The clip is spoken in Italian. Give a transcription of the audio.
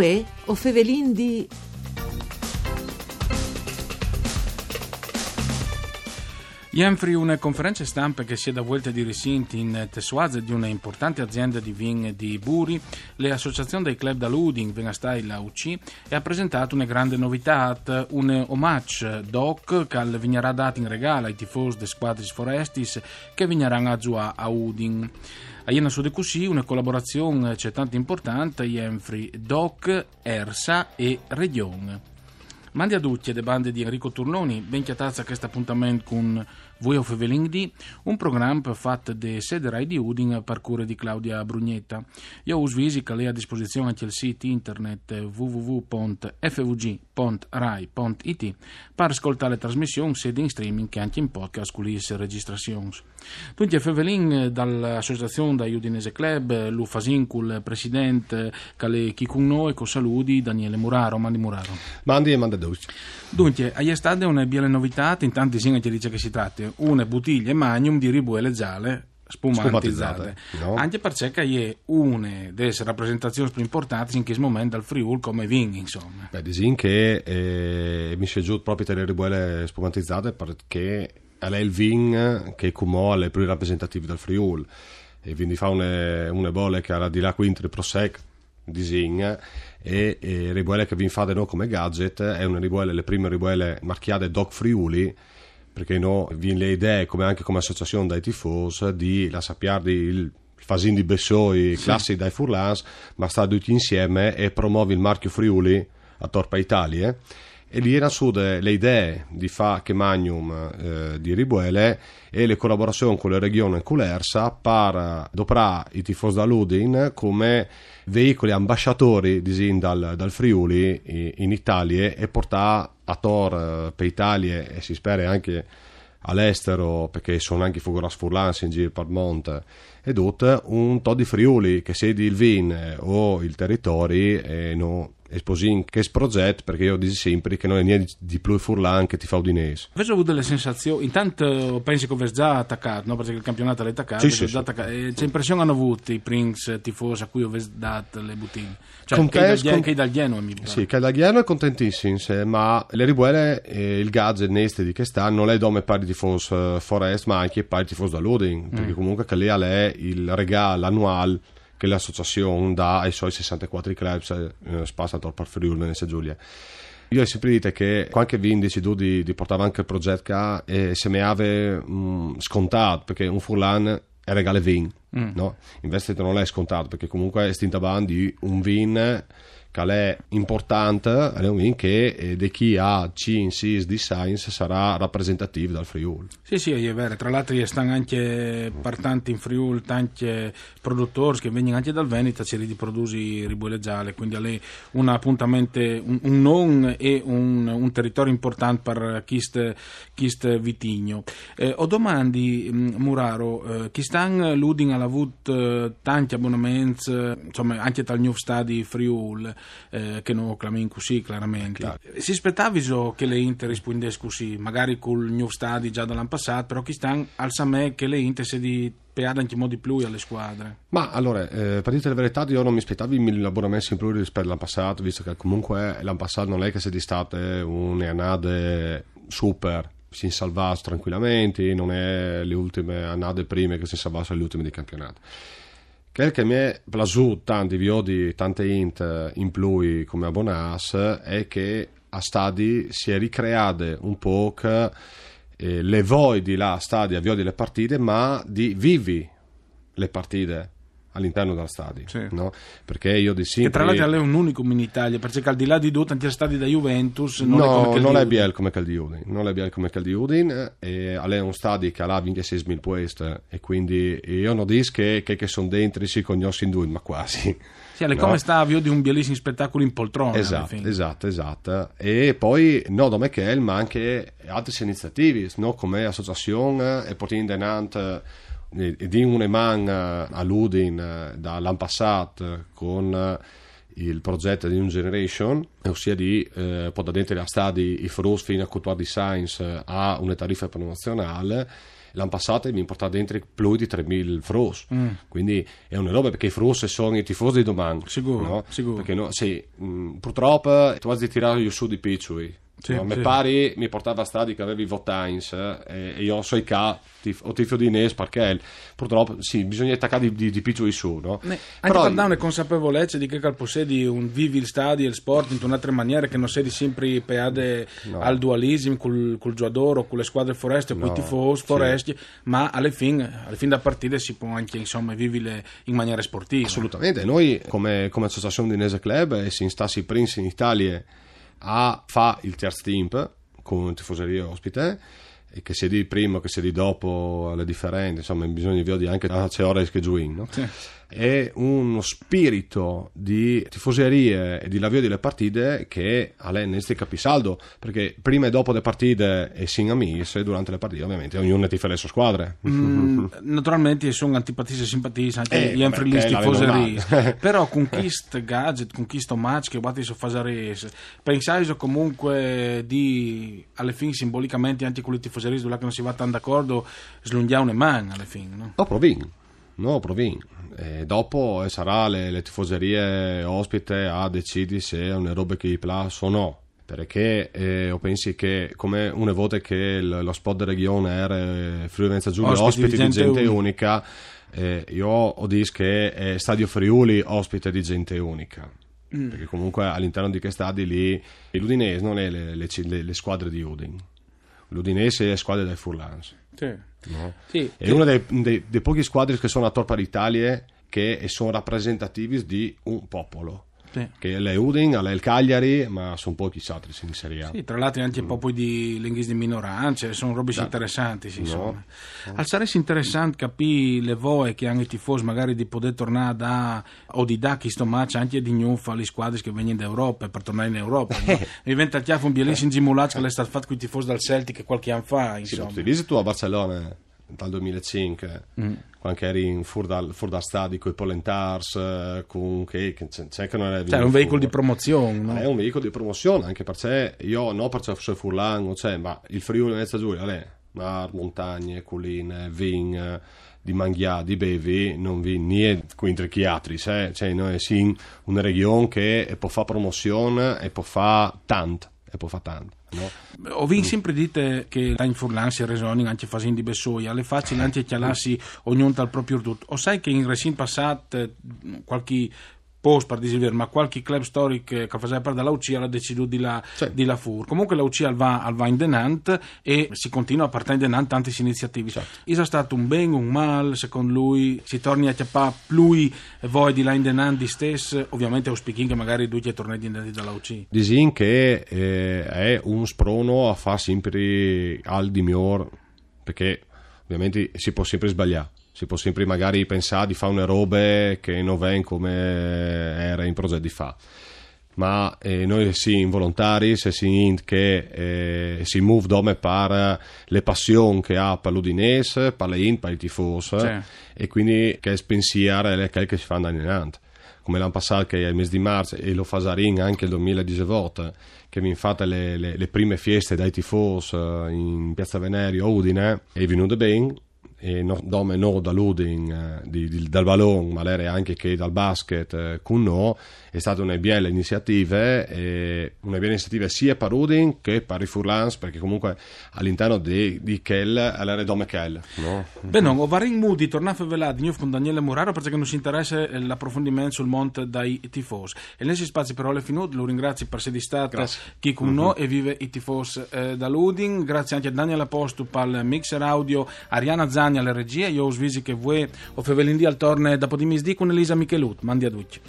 Uè, o fevelin di... Ienfri una conferenza stampa che si è da volta di risinti in Tessuazze di una importante azienda di vin di Buri, l'associazione dei club da Luding, Venastai la UC, e ha presentato una grande novità, un homage doc che vignerà dato in regalo ai tifosi dei squadris forestis che vigneranno a giù a Udin. A Iena su così una collaborazione c'è tanto importante, Ienfri Doc, Ersa e Regione. Mandi a tutti le bande di Enrico Turnoni, ben chiatazza questo appuntamento con voi of Velingdi, un programma fatto da sede Rai di Udin a parcure di Claudia Brugnetta. Io us visica lei a disposizione anche il sito internet www.fvg.rai.it per ascoltare le trasmissioni sia in streaming che anche in podcast con le registrazioni. Tutti a Fevelin dall'associazione da Udinese Club, Lu Fasincul, presidente, Cale Chicunno e con saluti Daniele Muraro, Mandi Muraro. Mandi e manda. Dunque, a estate una bella novità, intanto insieme che dice che si tratta una bottiglia magnum di ribuele gialle spumantizzate, no? anche perché è una delle rappresentazioni più importanti in questo momento al Friul come vin insomma. Beh disin che eh, mi si giù proprio le ribuele spumantizzate perché è il vin che come le più rappresentative del Friul. E quindi fa una, una bolle che era di là quinto di Prosec disin e, e ribuele che vi fate no, come gadget è una ribuele, le prime ribuele marchiate Doc Friuli perché no, vi le idee, come anche come associazione dai tifosi, di la sappiare il fasin di Bessoi, sì. classi dai Furlans, ma sta tutti insieme e promuove il marchio Friuli a Torpa Italia. E lì erano su le idee di fa che magnum eh, di Ribuele e le collaborazioni con le regioni Culersa per doprare i tifosi da Ludin come veicoli ambasciatori di dal, dal Friuli in Italia e portare a Tor eh, per Italia e si spera anche all'estero perché sono anche Fugoras Furlans in giro per Monte. Ed un to di Friuli che sedi il vin o il territorio e no esposin che progetto perché io dico sempre che non è niente di più furlan che ti fa udinese Avete avuto delle sensazioni intanto pensi che avete già attaccato no? perché il campionato l'ha attaccato, sì, sì, sì. attaccato. Eh, c'è impressione hanno avuto i Prince tifosi a cui avete dato le bottiglie cioè Contest, che, con... dal Genoa mi sì che dal Genoa è contentissimo ma le ribuele e il gadget neste di quest'anno non è dome pari tifosi uh, Forest ma anche pari tifosi da Loading mm. perché comunque che è il regalo annuale che l'associazione dà ai suoi 64 club eh, spazzato per Friuli Venezia Giulia. Io ho sempre detto che qualche vindici tu di, di portare anche il progetto e se mi aveva mm, scontato perché un furlan è regale vin, mm. no? Invece non è scontato perché comunque è stinta di un vin che è importante, vin che eh, di chi ha C in SIS di Science sarà rappresentativo dal Friuli. Sì, sì, è vero. Tra l'altro stanno anche partanti in Friuli tanti produttori che vengono anche dal Veneto a di produsi riboleggiale, quindi è un appuntamento, un, un non e un, un, territorio importante per chi sta vitigno. Eh, ho domandi, mm, Muraro, eh, chi stanno l'Udin avuto eh, tanti abbonamenti, insomma anche dal New Stadi Friuli, eh, che non clamin così chiaramente. Chiaro. Si aspettava che le Inter rispondesse così, magari col New Stadi già dall'anno passato, però chi sta al Samè che le Inter si di peada anche modi più alle squadre. Ma allora, eh, per dire la verità, io non mi aspettavo mille abbonamenti in più rispetto all'anno passato, visto che comunque l'anno passato non è che sia di state un'annate super si salvasse tranquillamente, non è le ultime annate prime che si salvasse le ultime di campionato. Quel che mi è piaciuto tanti di tante int in più come abbonas è che a stadi si è ricreate un po' che, eh, le voi di là stadi a le partite ma di vivi le partite all'interno dello stadio. Sì. No? Perché io di sempre... Che tra l'altro è un unico in Italia, perché al di là di due tanti stadi da Juventus non no, è non è Biel come Caldi Udin, non è Biel come Caldi Udin, e è un stadio che ha 26.000 puest e quindi io non dico che, che, che sono dentro si cognosci in due, ma quasi. Sì, è no? come stavi di un bellissimo spettacolo in poltrona. Esatto, esatto, esatto. E poi, no, da Michel, ma anche altre iniziative, no? come associazione e potendo denant di un man a Ludin dall'anno passato con il progetto di New Generation, ossia di eh, portare dentro la stadi i frus fino a cultura di science a una tariffa promozionale l'anno passato mi portato dentro più di 3.000 fros mm. quindi è una roba perché i fros sono i tifosi di domani sicuro, no? sicuro. perché no, sì, mh, purtroppo tu hai tirato io su di piccioli Sì, no, me sì. pare mi portava a stadi che avevi Votains eh, e, e io so i ca tif, o tifo di Nes perché purtroppo sì bisogna attaccare di, di, di piccioli su no? Ne- anche per dare una consapevolezza di che cal possedi un vivi il stadio e il sport in un'altra maniera che non sei sempre peade No. al dualismo col, col giocatore o con le squadre foreste o con No, i tifosi sì. foresti ma alle fine, alle fine da partita si può anche insomma vivere in maniera sportiva Assolutamente, noi come, come associazione di Nese Club eh, si instassi Prince in Italia a fa il terzo team con tifoseria ospite e che sia di prima che sia di dopo le differenti, insomma bisogna vedere anche a c'è ore che giuin, no? Sì. È uno spirito di tifoserie e di lavoro delle partite che a ne capisaldo perché prima e dopo le partite e sin amici e durante le partite ovviamente ognuno tifa le sue squadre Mm, naturalmente sono antipatici e simpatici anche Eh, gli la tifoserie però con questo gadget con questo match che guardate so fare pensai comunque di alle fine simbolicamente anche con le tifoserie dove non si va tanto d'accordo slunghiare una mano alle fine no? No, provin. No, provin. E dopo eh, sarà le, le tifoserie ospite a decidere se è una roba che gli piace o no. Perché eh, io pensi che come una volta che il- lo spot di regione era eh, Friuli Venezia Giulia Ospiti ospite, di di gente gente unica. eh, io ho detto che è Stadio Friuli ospite di gente unica. Perché comunque all'interno di quei stadi lì l'Udinese non è le, le- le- le squadre di Udin. L'Udinese è le squadre del Furlans. sì. No? Sì, È una dei, dei, dei pochi squadre che sono attorno all'Italia che sono rappresentativi di un popolo. Sì. Che è l'Eudin, è il Cagliari, ma sono pochi altri in Serie A. Sì, tra l'altro anche proprio di linguisti di minoranze, sono robe interessanti, sì, insomma. Al sarebbe interessante capire le voci che hanno i tifosi magari di poter tornare da o di da questo match anche di Nufa alle squadre che vengono d'Europa per tornare in Europa. no? Mi diventa chiaro un bellissimo simulato che è stato fatto con i tifosi dal Celtic qualche anno fa, Sì, insomma. ma utilizzi tu a Barcellona dal 2005, quando eri in dal, fuori dal stadio con i Polentars, eh, con che, c'è, c'è che non è Cioè, è un veicolo di promozione, no? È un veicolo di promozione anche perché io no perché sono Furlan cioè, ma il Friuli Venezia Giulia è mar, montagne, colline, vin eh, di mangià, di bevi non vi niente contro chi altri eh? cioè noi siamo una regione che può fare promozione e può fare tanto e può fare tanto no? Ho vinto sempre dite che in Furlan si resoni anche facendo di Bessoia, alle facili anche chialassi ognuno dal proprio tutto. O sai che in resin passato eh, qualche post per dire ma qualche club storico che faceva parte della UCI ha deciso di la, Sì. di la FUR. Comunque la UCI va, al va in denant e si continua a partire in denant tante iniziative. È stato un bene, un mal, secondo lui, si torni a chiappare lui e voi di là in denant di stesso, ovviamente auspiching che magari due che tornati in denant dalla UCI. Disin che eh, è un sprono a fare sempre al di miglior perché ovviamente si può sempre sbagliare si può sempre magari pensare di fare una robe che non vengono come era in progetto di fa ma eh, noi si involontari se si int che eh, si move dome per le passioni che ha per l'Udinese per le int per i tifosi Sì. e quindi che il è quel che si fa andare in avanti come l'anno passato che è il mese di marzo e lo fa Sarin anche il 2018 che mi fate le, le, le prime feste dai tifosi eh, in Piazza Venerio a Udine e è venuto bene e no, dome no dall'Udin eh, di- di- dal ballon ma l'era anche che dal basket eh, con no è stata una bella iniziativa e una bella iniziativa sia per Udin che per i Furlans perché comunque all'interno di, di Kell all'era dome Kell no? Beh, non, ho vari modi, tornare a con Daniele Muraro perché non si interessa eh, l'approfondimento sul monte dai tifosi. E nel spazio le finute, lo ringrazio per essere stato chi con noi e vive i tifosi eh, da Luding. Grazie anche a Daniele Apostu per il mixer audio, Ariana Zani alle regie, io ho svisi che voi o favelindi al torne dopo di misdì con Elisa Michelut. Mandi a tutti.